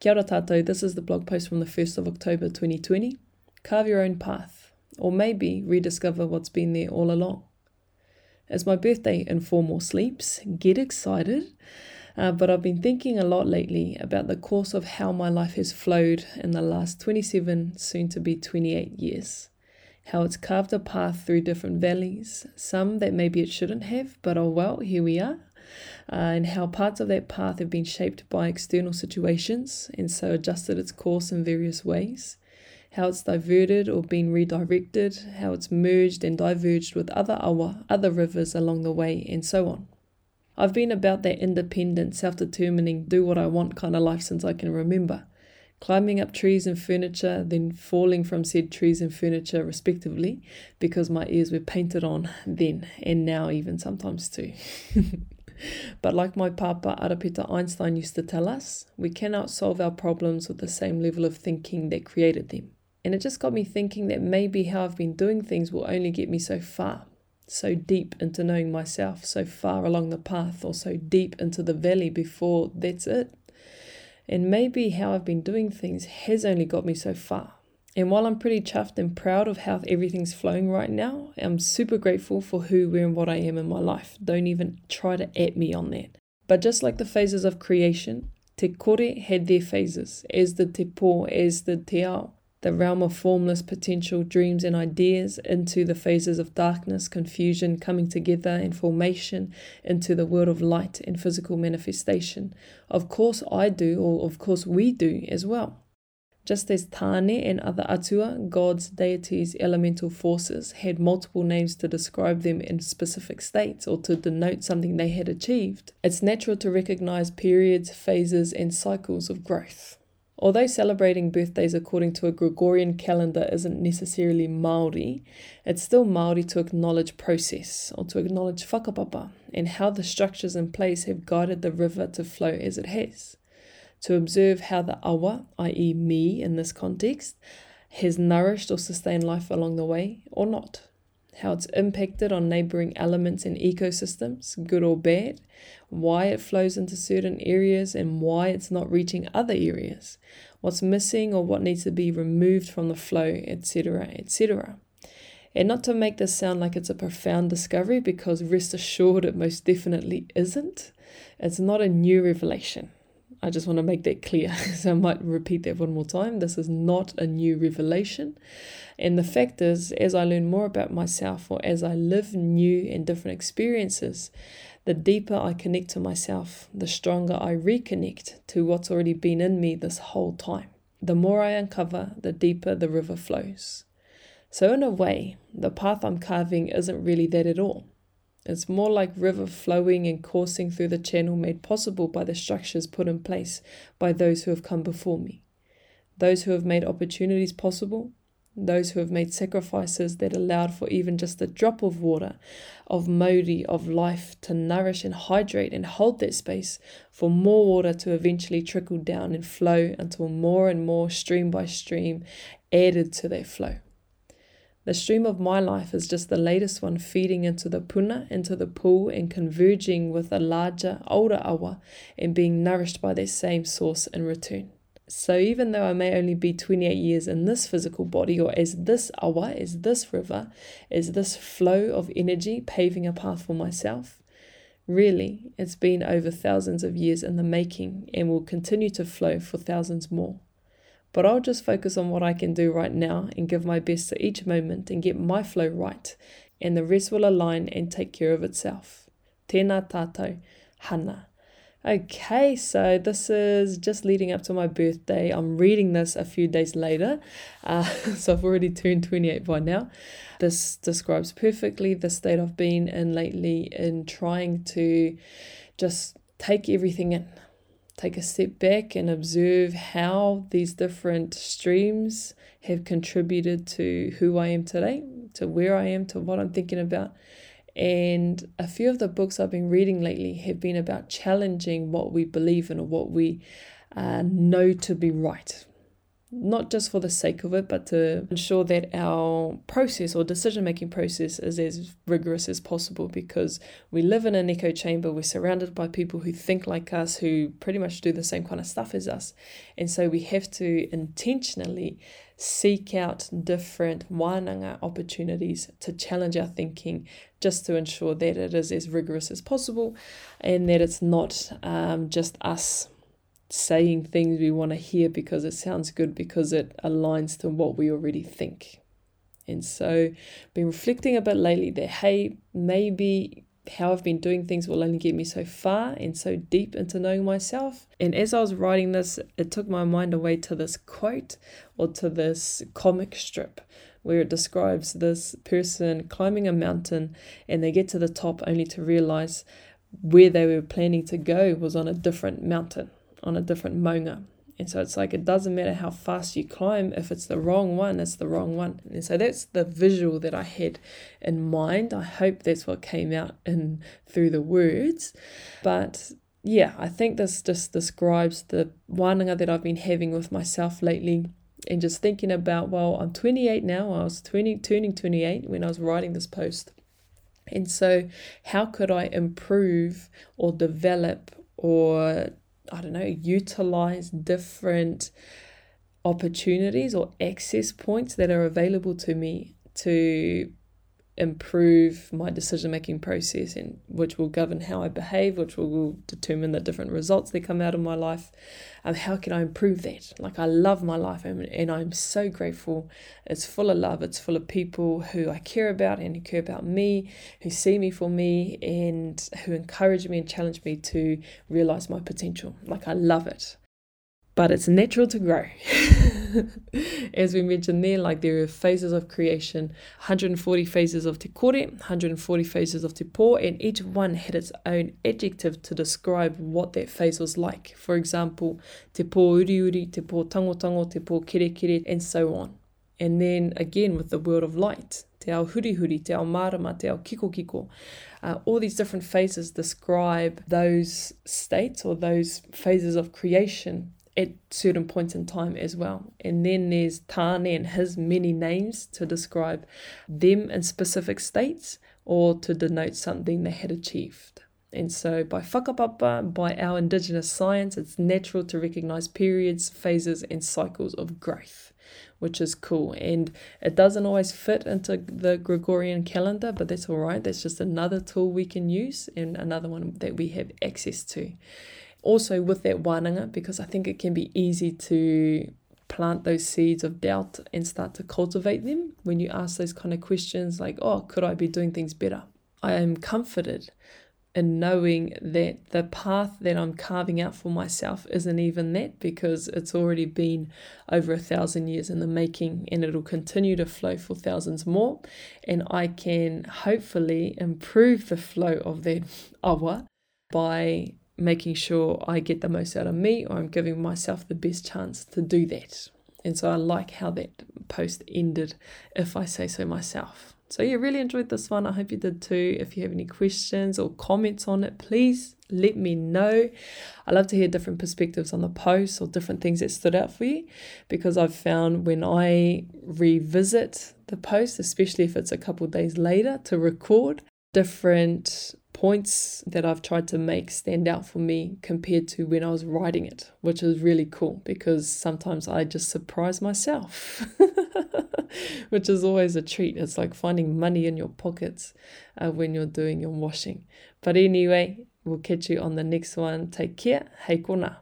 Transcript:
Kia ora this is the blog post from the 1st of October 2020. Carve your own path, or maybe rediscover what's been there all along. It's my birthday in four more sleeps. Get excited. Uh, but I've been thinking a lot lately about the course of how my life has flowed in the last 27, soon to be 28 years. How it's carved a path through different valleys, some that maybe it shouldn't have, but oh well, here we are uh, and how parts of that path have been shaped by external situations and so adjusted its course in various ways, how it's diverted or been redirected, how it's merged and diverged with other awa, other rivers along the way, and so on. I've been about that independent, self determining, do what I want kind of life since I can remember. Climbing up trees and furniture, then falling from said trees and furniture, respectively, because my ears were painted on then and now, even sometimes too. But like my papa Arapita Einstein used to tell us, we cannot solve our problems with the same level of thinking that created them. And it just got me thinking that maybe how I've been doing things will only get me so far, so deep into knowing myself, so far along the path, or so deep into the valley before that's it. And maybe how I've been doing things has only got me so far. And while I'm pretty chuffed and proud of how everything's flowing right now, I'm super grateful for who, where, and what I am in my life. Don't even try to at me on that. But just like the phases of creation, Te Kore had their phases, as the Te Po, as the Te Ao, the realm of formless potential, dreams, and ideas, into the phases of darkness, confusion, coming together, and formation, into the world of light and physical manifestation. Of course, I do, or of course, we do as well. Just as Tane and other Atua, gods, deities, elemental forces, had multiple names to describe them in specific states or to denote something they had achieved, it's natural to recognize periods, phases, and cycles of growth. Although celebrating birthdays according to a Gregorian calendar isn't necessarily Maori, it's still Maori to acknowledge process or to acknowledge whakapapa and how the structures in place have guided the river to flow as it has to observe how the awa, i.e., me in this context, has nourished or sustained life along the way or not, how it's impacted on neighboring elements and ecosystems, good or bad, why it flows into certain areas and why it's not reaching other areas, what's missing or what needs to be removed from the flow, etc., etc. And not to make this sound like it's a profound discovery, because rest assured it most definitely isn't. It's not a new revelation. I just want to make that clear. so I might repeat that one more time. This is not a new revelation. And the fact is, as I learn more about myself or as I live new and different experiences, the deeper I connect to myself, the stronger I reconnect to what's already been in me this whole time. The more I uncover, the deeper the river flows. So, in a way, the path I'm carving isn't really that at all. It's more like river flowing and coursing through the channel made possible by the structures put in place by those who have come before me. Those who have made opportunities possible, those who have made sacrifices that allowed for even just a drop of water, of mauri, of life to nourish and hydrate and hold that space for more water to eventually trickle down and flow until more and more stream by stream added to that flow. The stream of my life is just the latest one feeding into the puna, into the pool, and converging with a larger, older awa and being nourished by that same source in return. So even though I may only be 28 years in this physical body, or as this awa, as this river, as this flow of energy paving a path for myself, really it's been over thousands of years in the making and will continue to flow for thousands more. But I'll just focus on what I can do right now and give my best to each moment and get my flow right, and the rest will align and take care of itself. Tēnā tātou, hana. Okay, so this is just leading up to my birthday. I'm reading this a few days later, uh, so I've already turned 28 by now. This describes perfectly the state I've been in lately in trying to just take everything in take a step back and observe how these different streams have contributed to who I am today, to where I am, to what I'm thinking about. And a few of the books I've been reading lately have been about challenging what we believe in or what we uh, know to be right. Not just for the sake of it, but to ensure that our process or decision making process is as rigorous as possible because we live in an echo chamber. We're surrounded by people who think like us, who pretty much do the same kind of stuff as us. And so we have to intentionally seek out different wānanga opportunities to challenge our thinking just to ensure that it is as rigorous as possible and that it's not um, just us saying things we want to hear because it sounds good because it aligns to what we already think. And so, been reflecting a bit lately that hey, maybe how I've been doing things will only get me so far and so deep into knowing myself. And as I was writing this, it took my mind away to this quote or to this comic strip where it describes this person climbing a mountain and they get to the top only to realize where they were planning to go was on a different mountain on a different maunga. And so it's like it doesn't matter how fast you climb, if it's the wrong one, it's the wrong one. And so that's the visual that I had in mind. I hope that's what came out in through the words. But yeah, I think this just describes the wānanga that I've been having with myself lately and just thinking about, well, I'm 28 now. I was 20, turning 28 when I was writing this post. And so, how could I improve or develop or I don't know, utilize different opportunities or access points that are available to me to improve my decision making process and which will govern how I behave, which will determine the different results that come out of my life. Um, how can I improve that? Like I love my life and, and I'm so grateful. It's full of love, it's full of people who I care about and who care about me, who see me for me and who encourage me and challenge me to realize my potential. Like I love it but it's natural to grow. As we mentioned there, like there are phases of creation, 140 phases of te kore, 140 phases of te po, and each one had its own adjective to describe what that phase was like. For example, te po uri uri, te po tango tango, te po kere kere, and so on. And then again with the world of light, te ao huri huri, te ao marama, te ao kiko kiko. Uh, all these different phases describe those states or those phases of creation at certain points in time as well. And then there's Tane and his many names to describe them in specific states or to denote something they had achieved. And so, by whakapapa, by our Indigenous science, it's natural to recognize periods, phases, and cycles of growth, which is cool. And it doesn't always fit into the Gregorian calendar, but that's all right. That's just another tool we can use and another one that we have access to also with that wānanga, because I think it can be easy to plant those seeds of doubt and start to cultivate them when you ask those kind of questions like, oh, could I be doing things better? I am comforted in knowing that the path that I'm carving out for myself isn't even that because it's already been over a thousand years in the making and it'll continue to flow for thousands more. And I can hopefully improve the flow of that awa by making sure I get the most out of me or I'm giving myself the best chance to do that. And so I like how that post ended, if I say so myself. So, yeah, really enjoyed this one. I hope you did too. If you have any questions or comments on it, please let me know. I love to hear different perspectives on the post or different things that stood out for you because I've found when I revisit the post, especially if it's a couple days later to record, different points that I've tried to make stand out for me compared to when I was writing it, which is really cool because sometimes I just surprise myself, which is always a treat. It's like finding money in your pockets uh, when you're doing your washing. But anyway, we'll catch you on the next one. Take care. Kona.